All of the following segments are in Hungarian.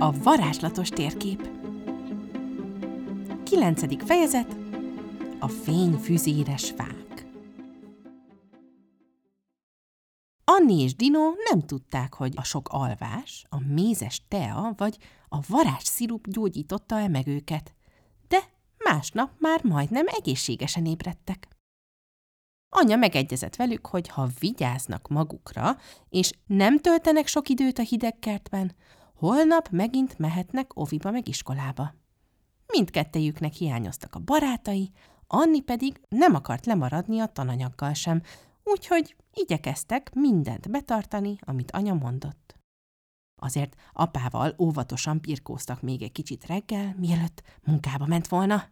A varázslatos térkép. Kilencedik fejezet. A fényfüzéres fák. Anni és Dino nem tudták, hogy a sok alvás, a mézes tea vagy a varázsszirup gyógyította-e meg őket, de másnap már majdnem egészségesen ébredtek. Anya megegyezett velük, hogy ha vigyáznak magukra, és nem töltenek sok időt a hideg kertben, holnap megint mehetnek oviba meg iskolába. Mindkettejüknek hiányoztak a barátai, Anni pedig nem akart lemaradni a tananyaggal sem, úgyhogy igyekeztek mindent betartani, amit anya mondott. Azért apával óvatosan pirkóztak még egy kicsit reggel, mielőtt munkába ment volna.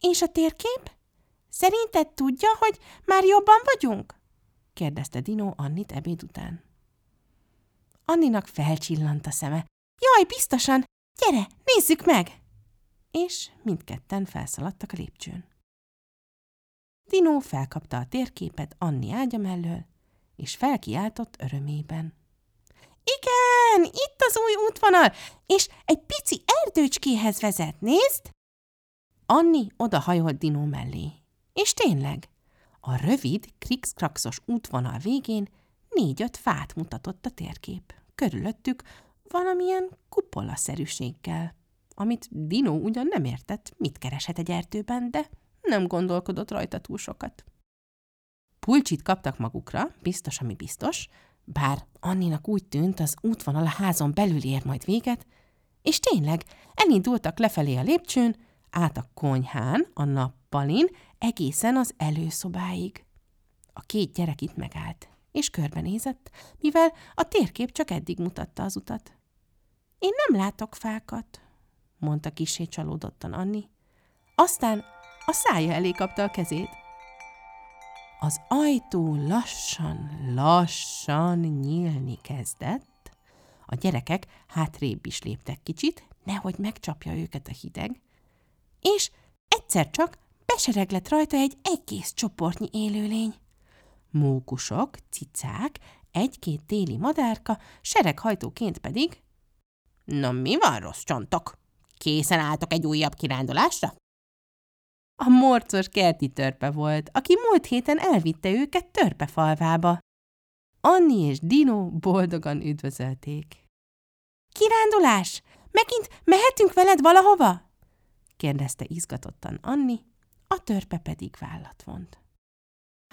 És a térkép? Szerinted tudja, hogy már jobban vagyunk? kérdezte Dino Annit ebéd után. Anninak felcsillant a szeme. Jaj, biztosan! Gyere, nézzük meg! És mindketten felszaladtak a lépcsőn. Dino felkapta a térképet Anni ágya mellől, és felkiáltott örömében. Igen, itt az új útvonal, és egy pici erdőcskéhez vezet, nézd! Anni odahajolt Dino mellé. És tényleg, a rövid, krikszkrakszos útvonal végén négy-öt fát mutatott a térkép. Körülöttük valamilyen kupolaszerűséggel, amit Dino ugyan nem értett, mit kereshet egy erdőben, de nem gondolkodott rajta túl sokat. Pulcsit kaptak magukra, biztos, ami biztos, bár Anninak úgy tűnt, az útvonal a házon belül ér majd véget, és tényleg elindultak lefelé a lépcsőn, át a konyhán, a nappalin, egészen az előszobáig. A két gyerek itt megállt, és körbenézett, mivel a térkép csak eddig mutatta az utat. Én nem látok fákat, mondta kisé csalódottan Anni. Aztán a szája elé kapta a kezét. Az ajtó lassan, lassan nyílni kezdett, a gyerekek hátrébb is léptek kicsit, nehogy megcsapja őket a hideg, és egyszer csak besereglett rajta egy egész csoportnyi élőlény. Mókusok, cicák, egy-két téli madárka, sereghajtóként pedig... Na mi van, rossz csontok? Készen álltok egy újabb kirándulásra? A morcos kerti törpe volt, aki múlt héten elvitte őket törpefalvába. Anni és Dino boldogan üdvözölték. Kirándulás? Megint mehetünk veled valahova? kérdezte izgatottan Anni, a törpe pedig vállat vont.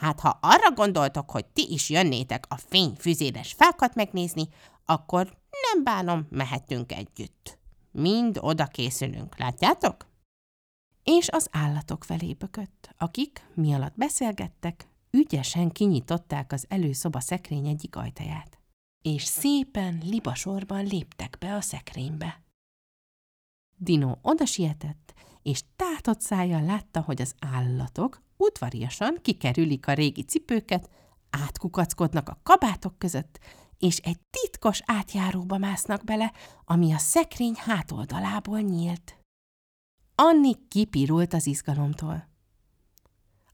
Hát, ha arra gondoltok, hogy ti is jönnétek a fényfüzéres fákat megnézni, akkor nem bánom, mehetünk együtt. Mind oda készülünk, látjátok? És az állatok felé bökött, akik, mi alatt beszélgettek, ügyesen kinyitották az előszoba szekrény egyik ajtaját, és szépen libasorban léptek be a szekrénybe. Dino oda sietett, és tátott szájjal látta, hogy az állatok udvariasan kikerülik a régi cipőket, átkukackodnak a kabátok között, és egy titkos átjáróba másznak bele, ami a szekrény hátoldalából nyílt. Anni kipirult az izgalomtól.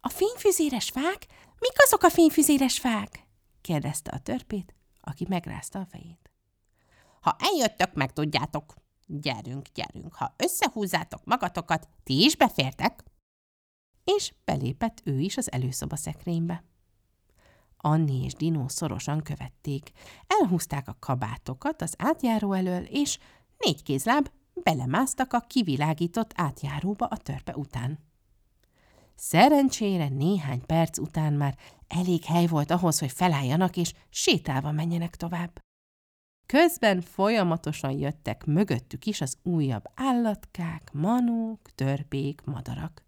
A fényfüzéres fák? Mik azok a fényfüzéres fák? kérdezte a törpét, aki megrázta a fejét. Ha eljöttök, meg tudjátok, Gyerünk, gyerünk, ha összehúzzátok magatokat, ti is befértek? És belépett ő is az előszoba szekrénybe. Anni és Dino szorosan követték. Elhúzták a kabátokat az átjáró elől, és négy kézláb belemásztak a kivilágított átjáróba a törpe után. Szerencsére néhány perc után már elég hely volt ahhoz, hogy felálljanak és sétálva menjenek tovább. Közben folyamatosan jöttek mögöttük is az újabb állatkák, manók, törpék, madarak.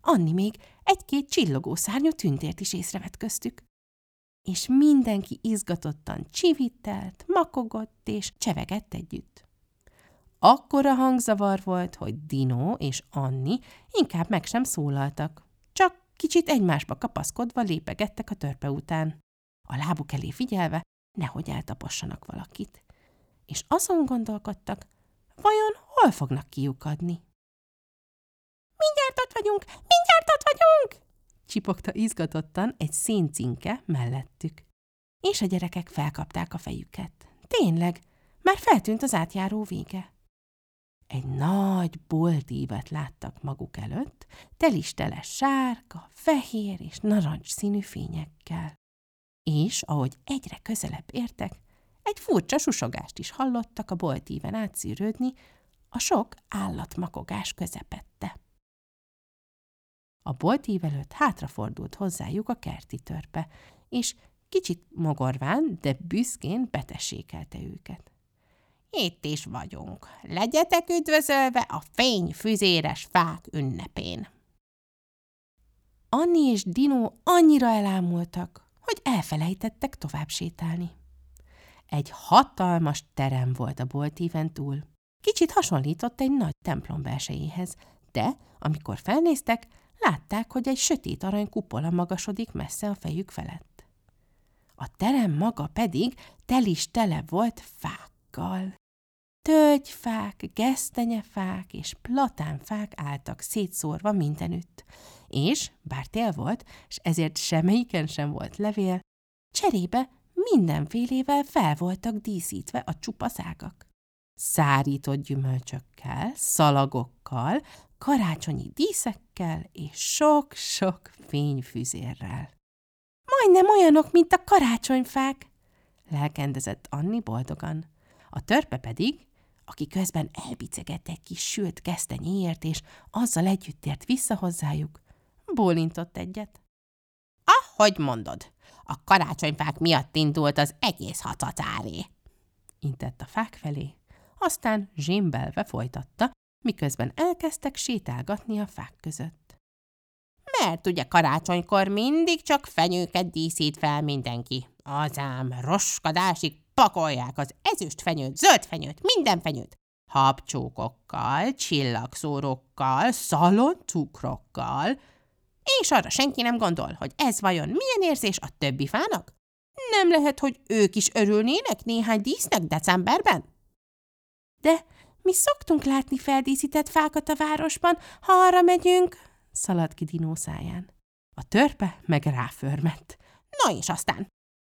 Anni még egy-két csillogó szárnyú tündért is észrevett köztük. És mindenki izgatottan csivittelt, makogott és csevegett együtt. Akkora hangzavar volt, hogy Dino és Anni inkább meg sem szólaltak, csak kicsit egymásba kapaszkodva lépegettek a törpe után. A lábuk elé figyelve, nehogy eltapossanak valakit. És azon gondolkodtak, vajon hol fognak kiukadni. Mindjárt ott vagyunk! Mindjárt ott vagyunk! csipogta izgatottan egy széncinke mellettük. És a gyerekek felkapták a fejüket. Tényleg, már feltűnt az átjáró vége. Egy nagy boltívet láttak maguk előtt, telistele sárga, fehér és narancs színű fényekkel. És, ahogy egyre közelebb értek, egy furcsa susogást is hallottak a boltíven átszűrődni, a sok állatmakogás közepette. A boltív előtt hátrafordult hozzájuk a kerti törpe, és kicsit mogorván, de büszkén betessékelte őket. Itt is vagyunk. Legyetek üdvözölve a fényfüzéres fák ünnepén. Anni és Dino annyira elámultak, hogy elfelejtettek tovább sétálni. Egy hatalmas terem volt a boltíven túl. Kicsit hasonlított egy nagy templom belsejéhez, de amikor felnéztek, látták, hogy egy sötét arany kupola magasodik messze a fejük felett. A terem maga pedig tel is tele volt fákkal. Tölgyfák, gesztenyefák és platánfák álltak szétszórva mindenütt, és, bár tél volt, és ezért semmelyiken sem volt levél, cserébe mindenfélével fel voltak díszítve a csupaszágak. Szárított gyümölcsökkel, szalagokkal, karácsonyi díszekkel és sok-sok fényfüzérrel. Majdnem olyanok, mint a karácsonyfák, lelkendezett Anni boldogan. A törpe pedig, aki közben elbicegett egy kis sült gesztenyéért, és azzal együtt ért vissza hozzájuk, bólintott egyet. Ahogy mondod, a karácsonyfák miatt indult az egész hatacáré. Intett a fák felé, aztán zsémbelve folytatta, miközben elkezdtek sétálgatni a fák között. Mert ugye karácsonykor mindig csak fenyőket díszít fel mindenki. Azám, roskadásig pakolják az ezüst fenyőt, zöld fenyőt, minden fenyőt. Habcsókokkal, csillagszórókkal, szaloncukrokkal, és arra senki nem gondol, hogy ez vajon milyen érzés a többi fának? Nem lehet, hogy ők is örülnének néhány dísznek decemberben? De mi szoktunk látni feldíszített fákat a városban, ha arra megyünk, szaladt ki Dinó száján. A törpe meg ráförmett. Na és aztán,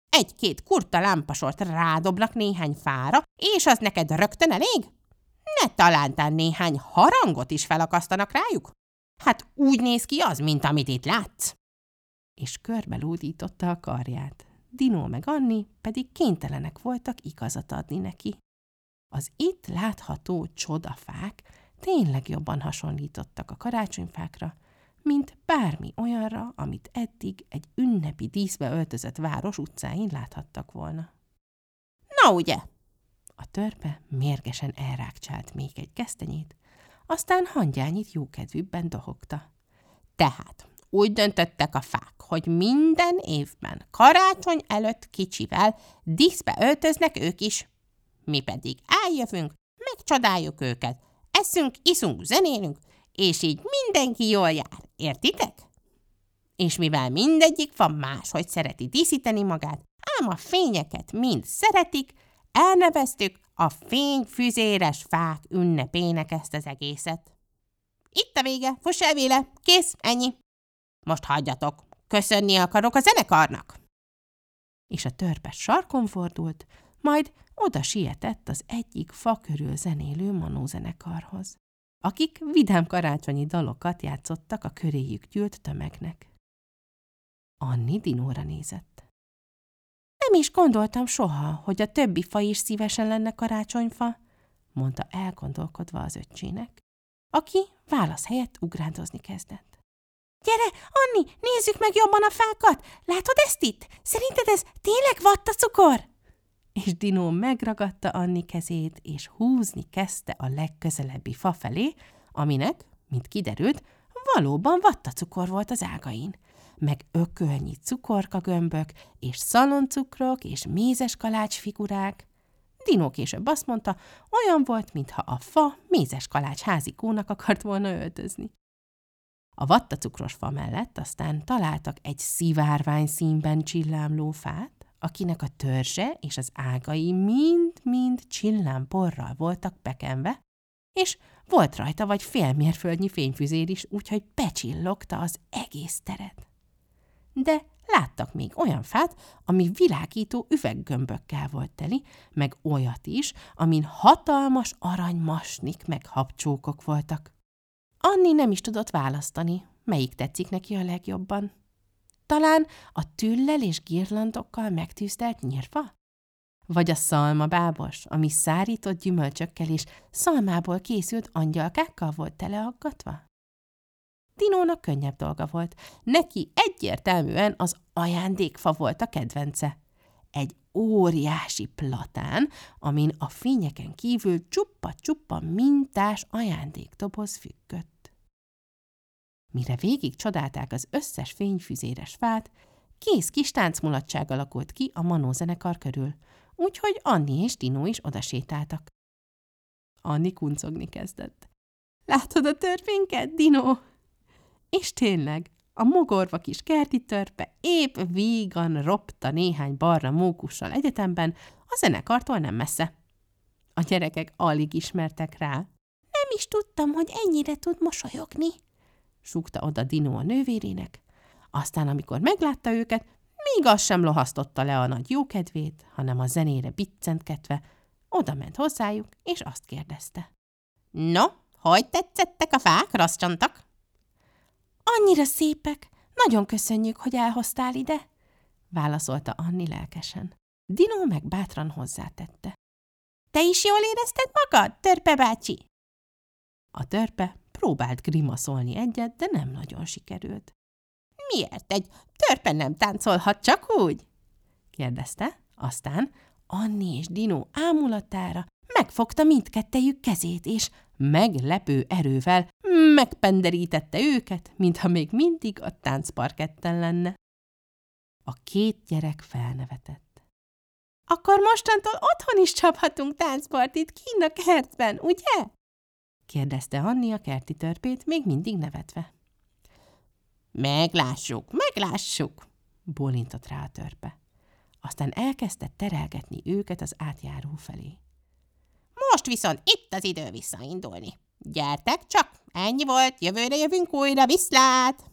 egy-két kurta lámpasort rádobnak néhány fára, és az neked rögtön elég? Ne talántán néhány harangot is felakasztanak rájuk? Hát úgy néz ki az, mint amit itt látsz. És körbe lódította a karját. Dinó meg Anni pedig kénytelenek voltak igazat adni neki. Az itt látható csodafák tényleg jobban hasonlítottak a karácsonyfákra, mint bármi olyanra, amit eddig egy ünnepi díszbe öltözött város utcáin láthattak volna. Na ugye? A törpe mérgesen elrákcsált még egy kesztenyét, aztán hangyányit jókedvűbben dohogta. Tehát úgy döntöttek a fák, hogy minden évben karácsony előtt kicsivel díszbe öltöznek ők is. Mi pedig eljövünk, megcsodáljuk őket, eszünk, iszunk, zenélünk, és így mindenki jól jár, értitek? És mivel mindegyik van más, hogy szereti díszíteni magát, ám a fényeket mind szeretik, elneveztük a fényfüzéres fák ünnepének ezt az egészet. Itt a vége, fuss el véle, kész, ennyi. Most hagyjatok, köszönni akarok a zenekarnak. És a törpe sarkon fordult, majd oda sietett az egyik fa körül zenélő manózenekarhoz, akik vidám karácsonyi dalokat játszottak a köréjük gyűlt tömegnek. Anni Dinóra nézett. Nem is gondoltam soha, hogy a többi fa is szívesen lenne karácsonyfa, mondta elgondolkodva az öccsének, aki válasz helyett ugrándozni kezdett. Gyere, Anni, nézzük meg jobban a fákat! Látod ezt itt? Szerinted ez tényleg vattacukor? És Dinó megragadta Anni kezét, és húzni kezdte a legközelebbi fa felé, aminek, mint kiderült, valóban vattacukor volt az ágain meg ökölnyi cukorkagömbök, és szaloncukrok, és mézes kalács figurák. Dino később azt mondta, olyan volt, mintha a fa mézes kalács házikónak akart volna öltözni. A vattacukros fa mellett aztán találtak egy szivárvány színben csillámló fát, akinek a törzse és az ágai mind-mind csillámporral voltak bekenve, és volt rajta vagy félmérföldnyi fényfüzér is, úgyhogy becsillogta az egész teret de láttak még olyan fát, ami világító üveggömbökkel volt teli, meg olyat is, amin hatalmas aranymasnik meg habcsókok voltak. Anni nem is tudott választani, melyik tetszik neki a legjobban. Talán a tüllel és girlandokkal megtűzdelt nyírfa? Vagy a szalmabábos, ami szárított gyümölcsökkel és szalmából készült angyalkákkal volt teleaggatva? Dinónak könnyebb dolga volt. Neki egyértelműen az ajándékfa volt a kedvence. Egy óriási platán, amin a fényeken kívül csuppa-csuppa mintás ajándékdoboz függött. Mire végig csodálták az összes fényfüzéres fát, kész kis táncmulatság alakult ki a Manó zenekar körül, úgyhogy Anni és Dino is odasétáltak. Anni kuncogni kezdett. Látod a törvényket, Dino? És tényleg, a mogorva kis kerti törpe épp vígan ropta néhány barra mókussal egyetemben, a zenekartól nem messze. A gyerekek alig ismertek rá. Nem is tudtam, hogy ennyire tud mosolyogni, súgta oda Dino a nővérének. Aztán, amikor meglátta őket, még az sem lohasztotta le a nagy jókedvét, hanem a zenére biccentgetve, oda ment hozzájuk, és azt kérdezte. No, hogy tetszettek a fák, rasszcsontak? Annyira szépek! Nagyon köszönjük, hogy elhoztál ide, válaszolta Anni lelkesen. Dino meg bátran hozzátette. Te is jól érezted magad, törpe bácsi? A törpe próbált grimaszolni egyet, de nem nagyon sikerült. Miért egy törpe nem táncolhat csak úgy? kérdezte, aztán Anni és Dino ámulatára megfogta mindkettejük kezét, és meglepő erővel megpenderítette őket, mintha még mindig a táncparketten lenne. A két gyerek felnevetett. Akkor mostantól otthon is csaphatunk táncpartit kinn a kertben, ugye? kérdezte Anni a kerti törpét, még mindig nevetve. Meglássuk, meglássuk, bólintott rá a törpe. Aztán elkezdte terelgetni őket az átjáró felé. Viszont itt az idő visszaindulni. Gyertek csak, ennyi volt, jövőre jövünk újra, viszlát!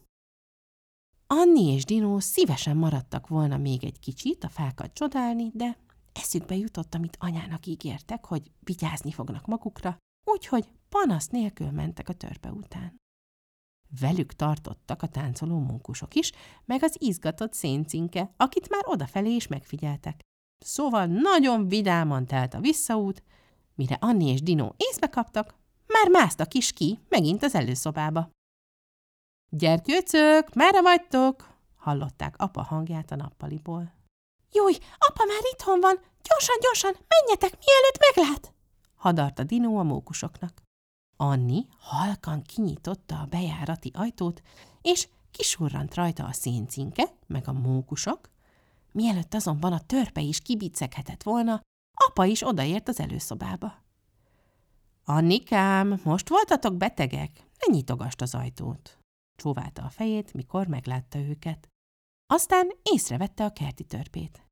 Anni és Dino szívesen maradtak volna még egy kicsit a fákat csodálni, de eszükbe jutott, amit anyának ígértek, hogy vigyázni fognak magukra, úgyhogy panasz nélkül mentek a törpe után. Velük tartottak a táncoló munkusok is, meg az izgatott széncinke, akit már odafelé is megfigyeltek. Szóval nagyon vidáman telt a visszaút, Mire Anni és Dino észbe kaptak, már másztak is ki, megint az előszobába. Gyerkőcök, merre vagytok? Hallották apa hangját a nappaliból. Júj, apa már itthon van! Gyorsan, gyorsan, menjetek, mielőtt meglát! Hadarta Dino a mókusoknak. Anni halkan kinyitotta a bejárati ajtót, és kisurrant rajta a széncinke, meg a mókusok, mielőtt azonban a törpe is kibiceghetett volna, Apa is odaért az előszobába. Annikám, most voltatok betegek? Ne nyitogast az ajtót. Csóválta a fejét, mikor meglátta őket. Aztán észrevette a kerti törpét.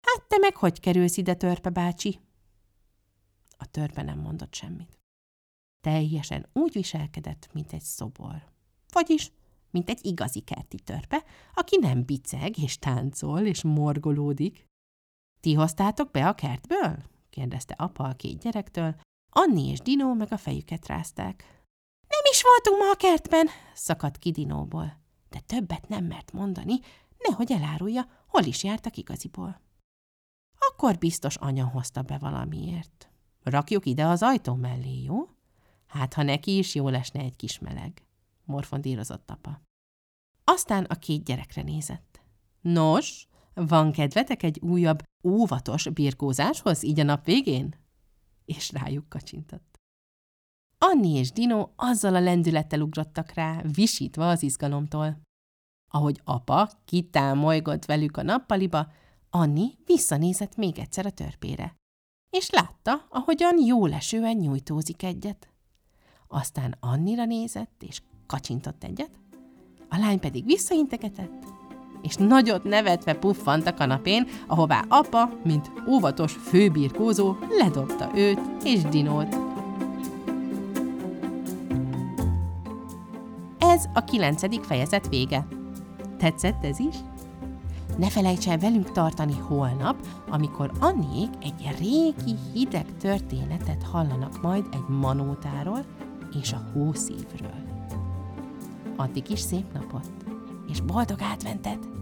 Hát te meg hogy kerülsz ide, törpe bácsi? A törpe nem mondott semmit. Teljesen úgy viselkedett, mint egy szobor. Vagyis, mint egy igazi kerti törpe, aki nem biceg és táncol és morgolódik, ti hoztátok be a kertből? kérdezte apa a két gyerektől. Anni és Dino meg a fejüket rázták. Nem is voltunk ma a kertben, szakadt ki Dinóból, de többet nem mert mondani, nehogy elárulja, hol is jártak igaziból. Akkor biztos anya hozta be valamiért. Rakjuk ide az ajtó mellé, jó? Hát, ha neki is jó lesne egy kis meleg, morfondírozott apa. Aztán a két gyerekre nézett. Nos, van kedvetek egy újabb, óvatos birkózáshoz így a nap végén? És rájuk kacsintott. Anni és Dino azzal a lendülettel ugrottak rá, visítva az izgalomtól. Ahogy apa kitámolygott velük a nappaliba, Anni visszanézett még egyszer a törpére, és látta, ahogyan jó lesően nyújtózik egyet. Aztán Annira nézett, és kacsintott egyet, a lány pedig visszaintegetett, és nagyot nevetve puffant a kanapén, ahová apa, mint óvatos főbirkózó, ledobta őt és Dinót. Ez a kilencedik fejezet vége. Tetszett ez is? Ne felejts el velünk tartani holnap, amikor Anniék egy régi hideg történetet hallanak majd egy manótáról és a hószívről. Addig is szép napot, és boldog átventet!